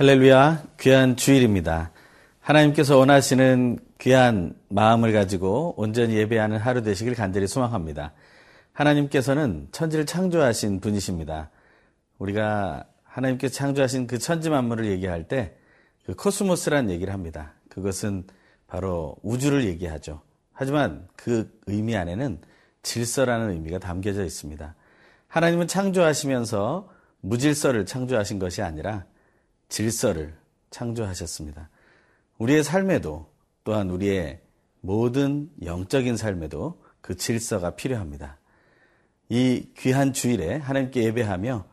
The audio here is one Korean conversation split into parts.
할렐루야, 귀한 주일입니다. 하나님께서 원하시는 귀한 마음을 가지고 온전히 예배하는 하루 되시길 간절히 소망합니다. 하나님께서는 천지를 창조하신 분이십니다. 우리가 하나님께서 창조하신 그 천지 만물을 얘기할 때 그 코스모스란 얘기를 합니다. 그것은 바로 우주를 얘기하죠. 하지만 그 의미 안에는 질서라는 의미가 담겨져 있습니다. 하나님은 창조하시면서 무질서를 창조하신 것이 아니라 질서를 창조하셨습니다. 우리의 삶에도 또한 우리의 모든 영적인 삶에도 그 질서가 필요합니다. 이 귀한 주일에 하나님께 예배하며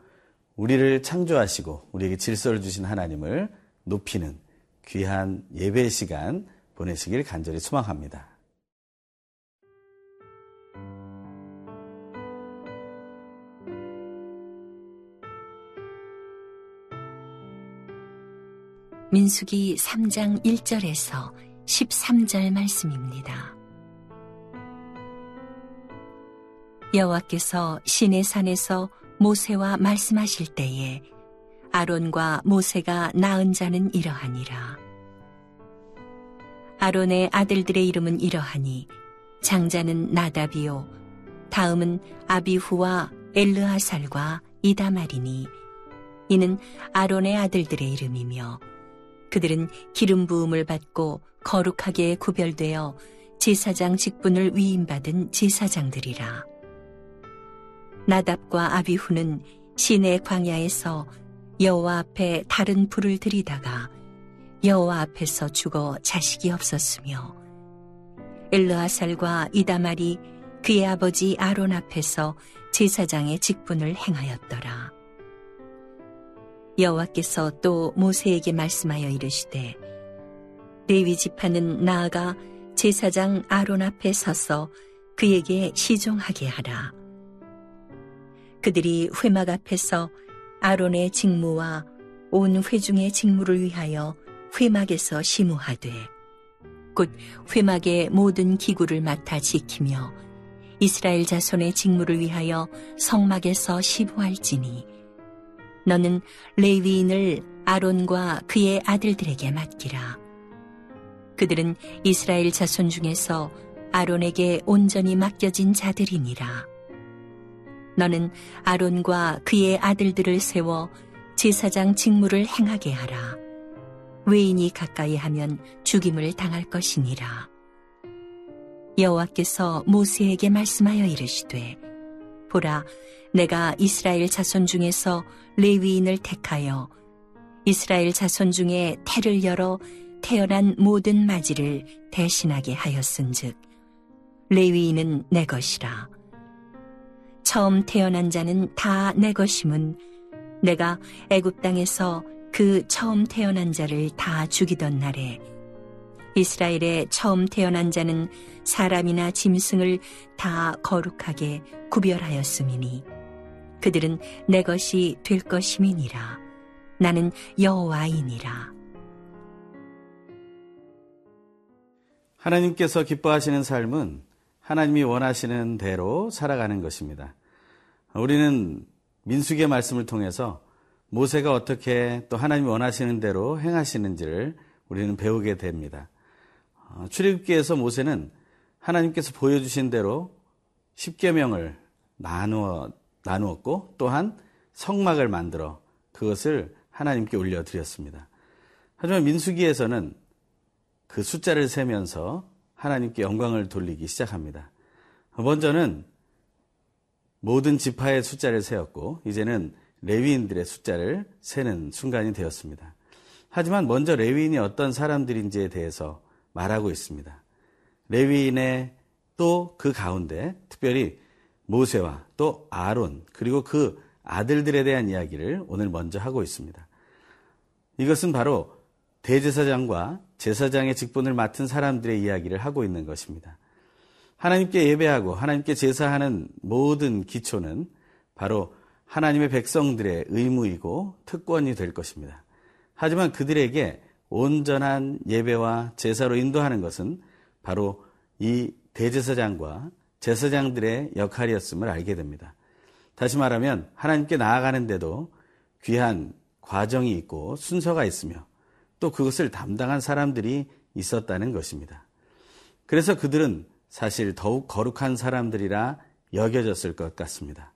우리를 창조하시고 우리에게 질서를 주신 하나님을 높이는 귀한 예배 시간 보내시길 간절히 소망합니다. 민숙이 3장 1절에서 13절 말씀입니다. 여호와께서 시내 산에서 모세와 말씀하실 때에 아론과 모세가 낳은 자는 이러하니라. 아론의 아들들의 이름은 이러하니 장자는 나답이요 다음은 아비후와 엘르하살과 이다말이니 이는 아론의 아들들의 이름이며 그들은 기름 부음을 받고 거룩하게 구별되어 제사장 직분을 위임받은 제사장들이라. 나답과 아비후는 시내 광야에서 여호와 앞에 다른 불을 들이다가 여호와 앞에서 죽어 자식이 없었으며 엘르아살과 이다말이 그의 아버지 아론 앞에서 제사장의 직분을 행하였더라. 여호와께서 또 모세에게 말씀하여 이르시되 레위 지파는 나아가 제사장 아론 앞에 서서 그에게 시종하게 하라. 그들이 회막 앞에서 아론의 직무와 온 회중의 직무를 위하여 회막에서 시무하되 곧 회막의 모든 기구를 맡아 지키며 이스라엘 자손의 직무를 위하여 성막에서 시부할지니 너는 레위인을 아론과 그의 아들들에게 맡기라. 그들은 이스라엘 자손 중에서 아론에게 온전히 맡겨진 자들이니라. 너는 아론과 그의 아들들을 세워 제사장 직무를 행하게 하라. 외인이 가까이 하면 죽임을 당할 것이니라. 여호와께서 모세에게 말씀하여 이르시되 보라 내가 이스라엘 자손 중에서 레위인을 택하여 이스라엘 자손 중에 태를 열어 태어난 모든 마지를 대신하게 하였은즉 레위인은 내 것이라. 처음 태어난 자는 다 내 것임은 내가 애굽 땅에서 그 처음 태어난 자를 다 죽이던 날에 이스라엘의 처음 태어난 자는 사람이나 짐승을 다 거룩하게 구별하였음이니 그들은 내 것이 될 것임이니라 나는 여호와이니라 하나님께서 기뻐하시는 삶은 하나님이 원하시는 대로 살아가는 것입니다. 우리는 민숙의 말씀을 통해서 모세가 어떻게 또 하나님이 원하시는 대로 행하시는지를 우리는 배우게 됩니다. 어, 출애굽기에서 모세는 하나님께서 보여주신 대로 십계명을 나누어 나누었고 또한 성막을 만들어 그것을 하나님께 올려드렸습니다. 하지만 민수기에서는 그 숫자를 세면서 하나님께 영광을 돌리기 시작합니다. 먼저는 모든 지파의 숫자를 세었고 이제는 레위인들의 숫자를 세는 순간이 되었습니다. 하지만 먼저 레위인이 어떤 사람들인지에 대해서 말하고 있습니다. 레위인의 또 그 가운데 특별히 모세와 또 아론 그리고 그 아들들에 대한 이야기를 오늘 먼저 하고 있습니다. 이것은 바로 대제사장과 제사장의 직분을 맡은 사람들의 이야기를 하고 있는 것입니다. 하나님께 예배하고 하나님께 제사하는 모든 기초는 바로 하나님의 백성들의 의무이고 특권이 될 것입니다. 하지만 그들에게 온전한 예배와 제사로 인도하는 것은 바로 이 대제사장과 제사장들의 역할이었음을 알게 됩니다. 다시 말하면 하나님께 나아가는데도 귀한 과정이 있고 순서가 있으며 또 그것을 담당한 사람들이 있었다는 것입니다. 그래서 그들은 사실 더욱 거룩한 사람들이라 여겨졌을 것 같습니다.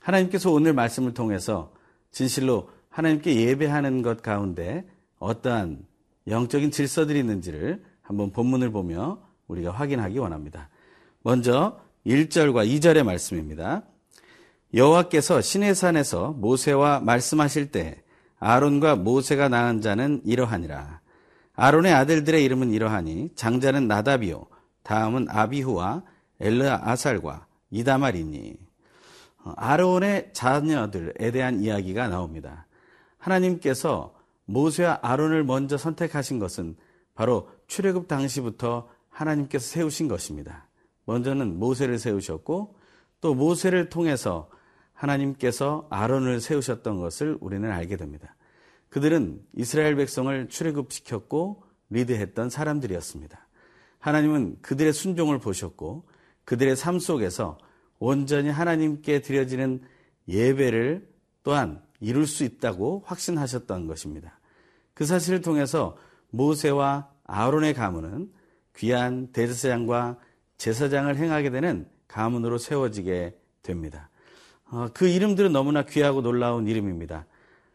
하나님께서 오늘 말씀을 통해서 진실로 하나님께 예배하는 것 가운데 어떠한 영적인 질서들이 있는지를 한번 본문을 보며 우리가 확인하기 원합니다. 먼저 1절과 2절의 말씀입니다. 여호와께서 시내산에서 모세와 말씀하실 때 아론과 모세가 낳은 자는 이러하니라. 아론의 아들들의 이름은 이러하니 장자는 나다비요 다음은 아비후와 엘르아살과 이다말이니 아론의 자녀들에 대한 이야기가 나옵니다. 하나님께서 모세와 아론을 먼저 선택하신 것은 바로 출애굽 당시부터 하나님께서 세우신 것입니다. 먼저는 모세를 세우셨고 또 모세를 통해서 하나님께서 아론을 세우셨던 것을 우리는 알게 됩니다. 그들은 이스라엘 백성을 출애굽시켰고 리드했던 사람들이었습니다. 하나님은 그들의 순종을 보셨고 그들의 삶 속에서 온전히 하나님께 드려지는 예배를 또한 이룰 수 있다고 확신하셨던 것입니다. 그 사실을 통해서 모세와 아론의 가문은 귀한 대제사장과 제사장을 행하게 되는 가문으로 세워지게 됩니다. 어, 그 이름들은 너무나 귀하고 놀라운 이름입니다.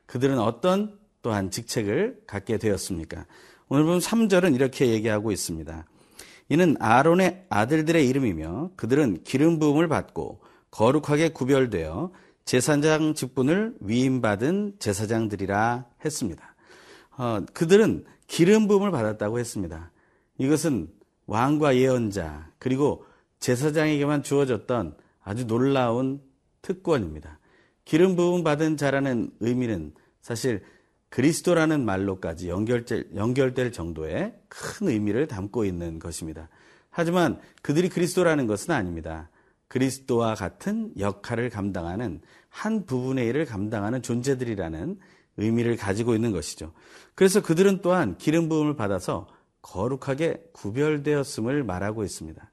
그들은 어떤 또한 직책을 갖게 되었습니까? 오늘 보면 3절은 이렇게 얘기하고 있습니다. 이는 아론의 아들들의 이름이며 그들은 기름 부음을 받고 거룩하게 구별되어 제사장 직분을 위임받은 제사장들이라 했습니다. 어, 그들은 기름 부음을 받았다고 했습니다. 이것은 왕과 예언자 그리고 제사장에게만 주어졌던 아주 놀라운 특권입니다. 기름 부음 받은 자라는 의미는 사실 그리스도라는 말로까지 연결될, 연결될 정도의 큰 의미를 담고 있는 것입니다. 하지만 그들이 그리스도라는 것은 아닙니다. 그리스도와 같은 역할을 감당하는 한 부분의 일을 감당하는 존재들이라는 의미를 가지고 있는 것이죠. 그래서 그들은 또한 기름 부음을 받아서 거룩하게 구별되었음을 말하고 있습니다.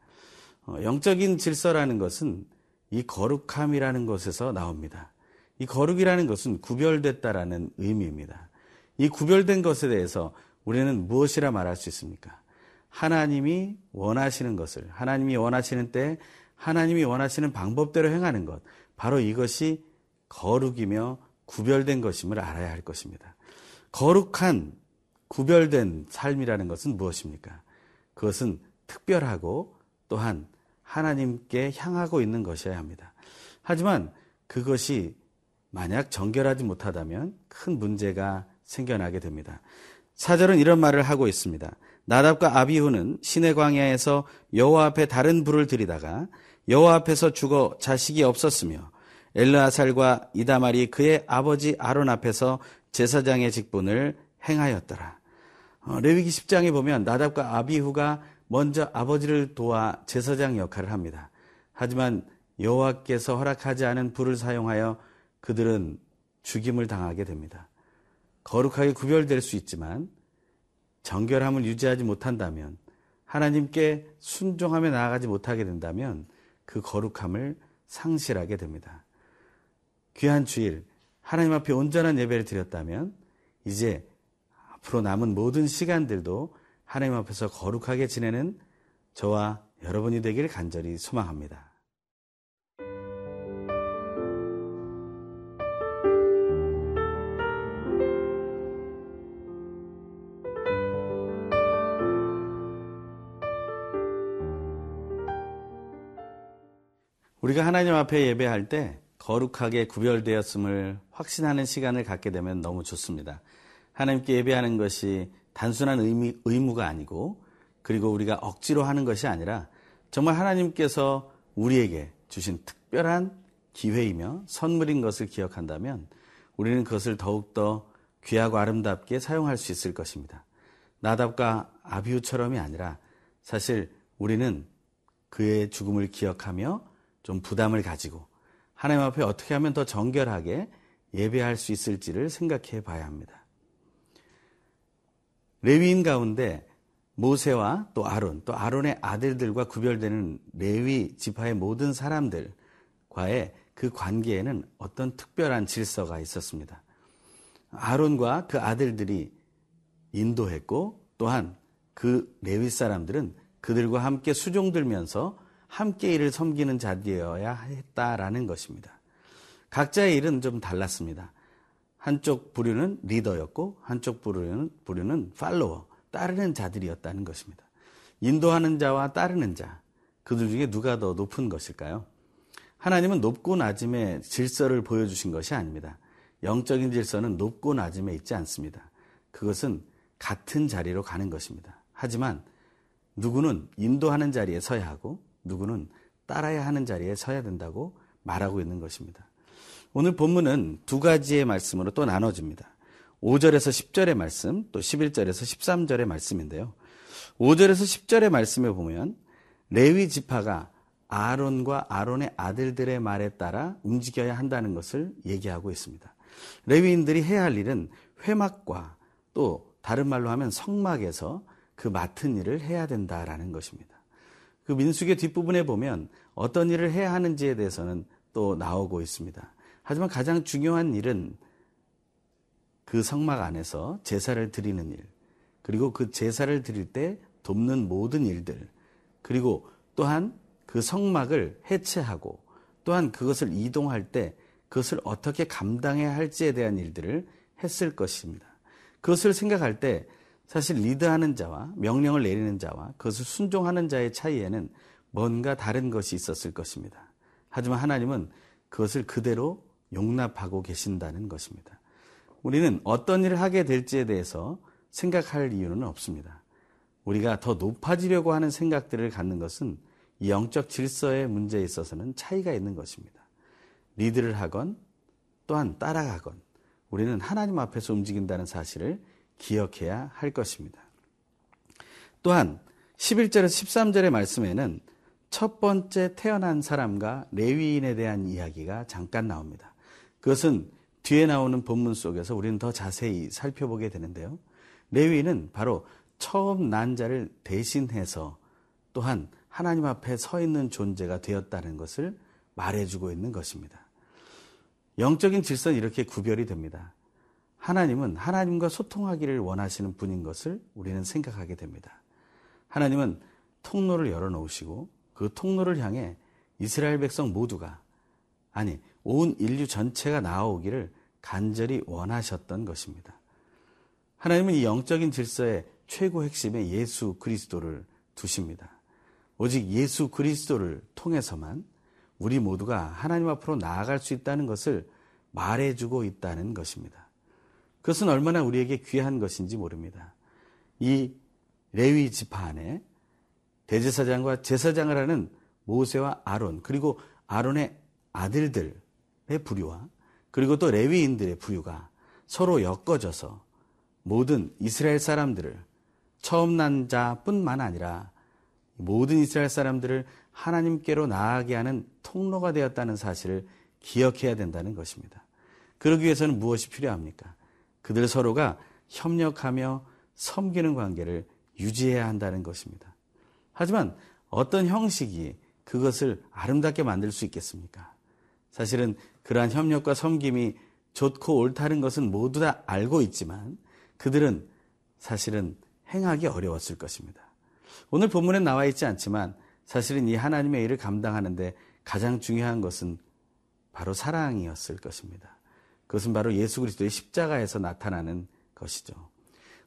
어, 영적인 질서라는 것은 이 거룩함이라는 것에서 나옵니다. 이 거룩이라는 것은 구별됐다라는 의미입니다. 이 구별된 것에 대해서 우리는 무엇이라 말할 수 있습니까? 하나님이 원하시는 것을, 하나님이 원하시는 때 하나님이 원하시는 방법대로 행하는 것, 바로 이것이 거룩이며 구별된 것임을 알아야 할 것입니다. 거룩한 구별된 삶이라는 것은 무엇입니까? 그것은 특별하고 또한 하나님께 향하고 있는 것이어야 합니다. 하지만 그것이 만약 정결하지 못하다면 큰 문제가 생겨나게 됩니다. 사절은 이런 말을 하고 있습니다. 나답과 아비후는 시내 광야에서 여호와 앞에 다른 불을 들이다가 여호와 앞에서 죽어 자식이 없었으며 엘르아살과 이다말이 그의 아버지 아론 앞에서 제사장의 직분을 행하였더라. 어, 레위기 10장에 보면 나답과 아비후가 먼저 아버지를 도와 제사장 역할을 합니다. 하지만 여호와께서 허락하지 않은 불을 사용하여 그들은 죽임을 당하게 됩니다. 거룩하게 구별될 수 있지만 정결함을 유지하지 못한다면 하나님께 순종하며 나아가지 못하게 된다면 그 거룩함을 상실하게 됩니다. 귀한 주일 하나님 앞에 온전한 예배를 드렸다면 이제 앞으로 남은 모든 시간들도 하나님 앞에서 거룩하게 지내는 저와 여러분이 되길 간절히 소망합니다. 우리가 하나님 앞에 예배할 때 거룩하게 구별되었음을 확신하는 시간을 갖게 되면 너무 좋습니다. 하나님께 예배하는 것이 단순한 의미, 의무가 아니고 그리고 우리가 억지로 하는 것이 아니라 정말 하나님께서 우리에게 주신 특별한 기회이며 선물인 것을 기억한다면 우리는 그것을 더욱더 귀하고 아름답게 사용할 수 있을 것입니다. 나답과 아비우처럼이 아니라 사실 우리는 그의 죽음을 기억하며 좀 부담을 가지고 하나님 앞에 어떻게 하면 더 정결하게 예배할 수 있을지를 생각해 봐야 합니다. 레위인 가운데 모세와 또 아론, 또 아론의 아들들과 구별되는 레위 지파의 모든 사람들과의 그 관계에는 어떤 특별한 질서가 있었습니다. 아론과 그 아들들이 인도했고 또한 그 레위 사람들은 그들과 함께 수종들면서 함께 이를 섬기는 자리여야 했다라는 것입니다. 각자의 일은 좀 달랐습니다. 한쪽 부류는 리더였고 한쪽 부류는, 부류는 팔로워, 따르는 자들이었다는 것입니다. 인도하는 자와 따르는 자, 그들 중에 누가 더 높은 것일까요? 하나님은 높고 낮음의 질서를 보여주신 것이 아닙니다. 영적인 질서는 높고 낮음에 있지 않습니다. 그것은 같은 자리로 가는 것입니다. 하지만 누구는 인도하는 자리에 서야 하고 누구는 따라야 하는 자리에 서야 된다고 말하고 있는 것입니다. 오늘 본문은 두 가지의 말씀으로 또 나눠집니다. 5절에서 10절의 말씀, 또 11절에서 13절의 말씀인데요. 5절에서 10절의 말씀에 보면 레위 지파가 아론과 아론의 아들들의 말에 따라 움직여야 한다는 것을 얘기하고 있습니다. 레위인들이 해야 할 일은 회막과 또 다른 말로 하면 성막에서 그 맡은 일을 해야 된다라는 것입니다. 그 민숙의 뒷부분에 보면 어떤 일을 해야 하는지에 대해서는 또 나오고 있습니다. 하지만 가장 중요한 일은 그 성막 안에서 제사를 드리는 일, 그리고 그 제사를 드릴 때 돕는 모든 일들, 그리고 또한 그 성막을 해체하고 또한 그것을 이동할 때 그것을 어떻게 감당해야 할지에 대한 일들을 했을 것입니다. 그것을 생각할 때 사실 리드하는 자와 명령을 내리는 자와 그것을 순종하는 자의 차이에는 뭔가 다른 것이 있었을 것입니다. 하지만 하나님은 그것을 그대로 용납하고 계신다는 것입니다. 우리는 어떤 일을 하게 될지에 대해서 생각할 이유는 없습니다. 우리가 더 높아지려고 하는 생각들을 갖는 것은 이 영적 질서의 문제에 있어서는 차이가 있는 것입니다. 리드를 하건 또한 따라가건 우리는 하나님 앞에서 움직인다는 사실을 기억해야 할 것입니다. 또한 11절에서 13절의 말씀에는 첫 번째 태어난 사람과 레위인에 대한 이야기가 잠깐 나옵니다. 그것은 뒤에 나오는 본문 속에서 우리는 더 자세히 살펴보게 되는데요. 레위인은 바로 처음 난 자를 대신해서 또한 하나님 앞에 서 있는 존재가 되었다는 것을 말해주고 있는 것입니다. 영적인 질서는 이렇게 구별이 됩니다. 하나님은 하나님과 소통하기를 원하시는 분인 것을 우리는 생각하게 됩니다. 하나님은 통로를 열어놓으시고 그 통로를 향해 이스라엘 백성 모두가 아니 온 인류 전체가 나아오기를 간절히 원하셨던 것입니다. 하나님은 이 영적인 질서의 최고 핵심에 예수 그리스도를 두십니다. 오직 예수 그리스도를 통해서만 우리 모두가 하나님 앞으로 나아갈 수 있다는 것을 말해주고 있다는 것입니다. 그것은 얼마나 우리에게 귀한 것인지 모릅니다. 이 레위 지파 안에 대제사장과 제사장을 하는 모세와 아론 그리고 아론의 아들들의 부류와 그리고 또 레위인들의 부류가 서로 엮어져서 모든 이스라엘 사람들을 처음 난 자뿐만 아니라 모든 이스라엘 사람들을 하나님께로 나아가게 하는 통로가 되었다는 사실을 기억해야 된다는 것입니다. 그러기 위해서는 무엇이 필요합니까? 그들 서로가 협력하며 섬기는 관계를 유지해야 한다는 것입니다. 하지만 어떤 형식이 그것을 아름답게 만들 수 있겠습니까? 사실은 그러한 협력과 섬김이 좋고 옳다는 것은 모두 다 알고 있지만 그들은 사실은 행하기 어려웠을 것입니다. 오늘 본문에 나와 있지 않지만 사실은 이 하나님의 일을 감당하는데 가장 중요한 것은 바로 사랑이었을 것입니다. 그것은 바로 예수 그리스도의 십자가에서 나타나는 것이죠.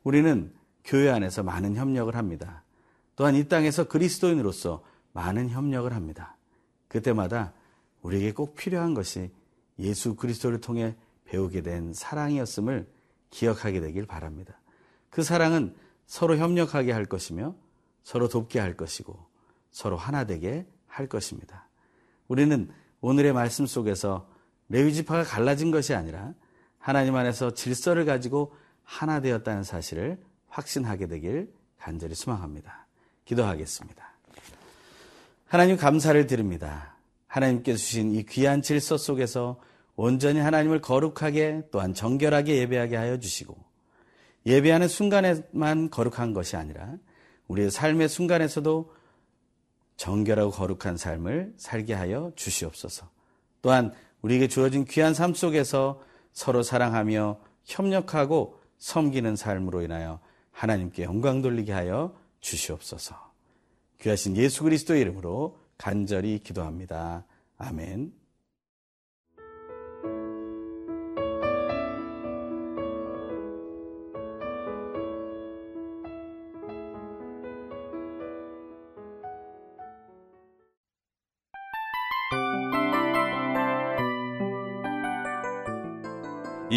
우리는 교회 안에서 많은 협력을 합니다. 또한 이 땅에서 그리스도인으로서 많은 협력을 합니다. 그때마다 우리에게 꼭 필요한 것이 예수 그리스도를 통해 배우게 된 사랑이었음을 기억하게 되길 바랍니다. 그 사랑은 서로 협력하게 할 것이며 서로 돕게 할 것이고 서로 하나 되게 할 것입니다. 우리는 오늘의 말씀 속에서 레위 지파가 갈라진 것이 아니라 하나님 안에서 질서를 가지고 하나 되었다는 사실을 확신하게 되길 간절히 소망합니다. 기도하겠습니다. 하나님 감사를 드립니다. 하나님께 주신 이 귀한 질서 속에서 온전히 하나님을 거룩하게 또한 정결하게 예배하게 하여 주시고 예배하는 순간에만 거룩한 것이 아니라 우리의 삶의 순간에서도 정결하고 거룩한 삶을 살게 하여 주시옵소서. 또한 우리에게 주어진 귀한 삶 속에서 서로 사랑하며 협력하고 섬기는 삶으로 인하여 하나님께 영광 돌리게 하여 주시옵소서. 귀하신 예수 그리스도의 이름으로 간절히 기도합니다. 아멘.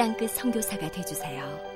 땅끝 성교사가 되주세요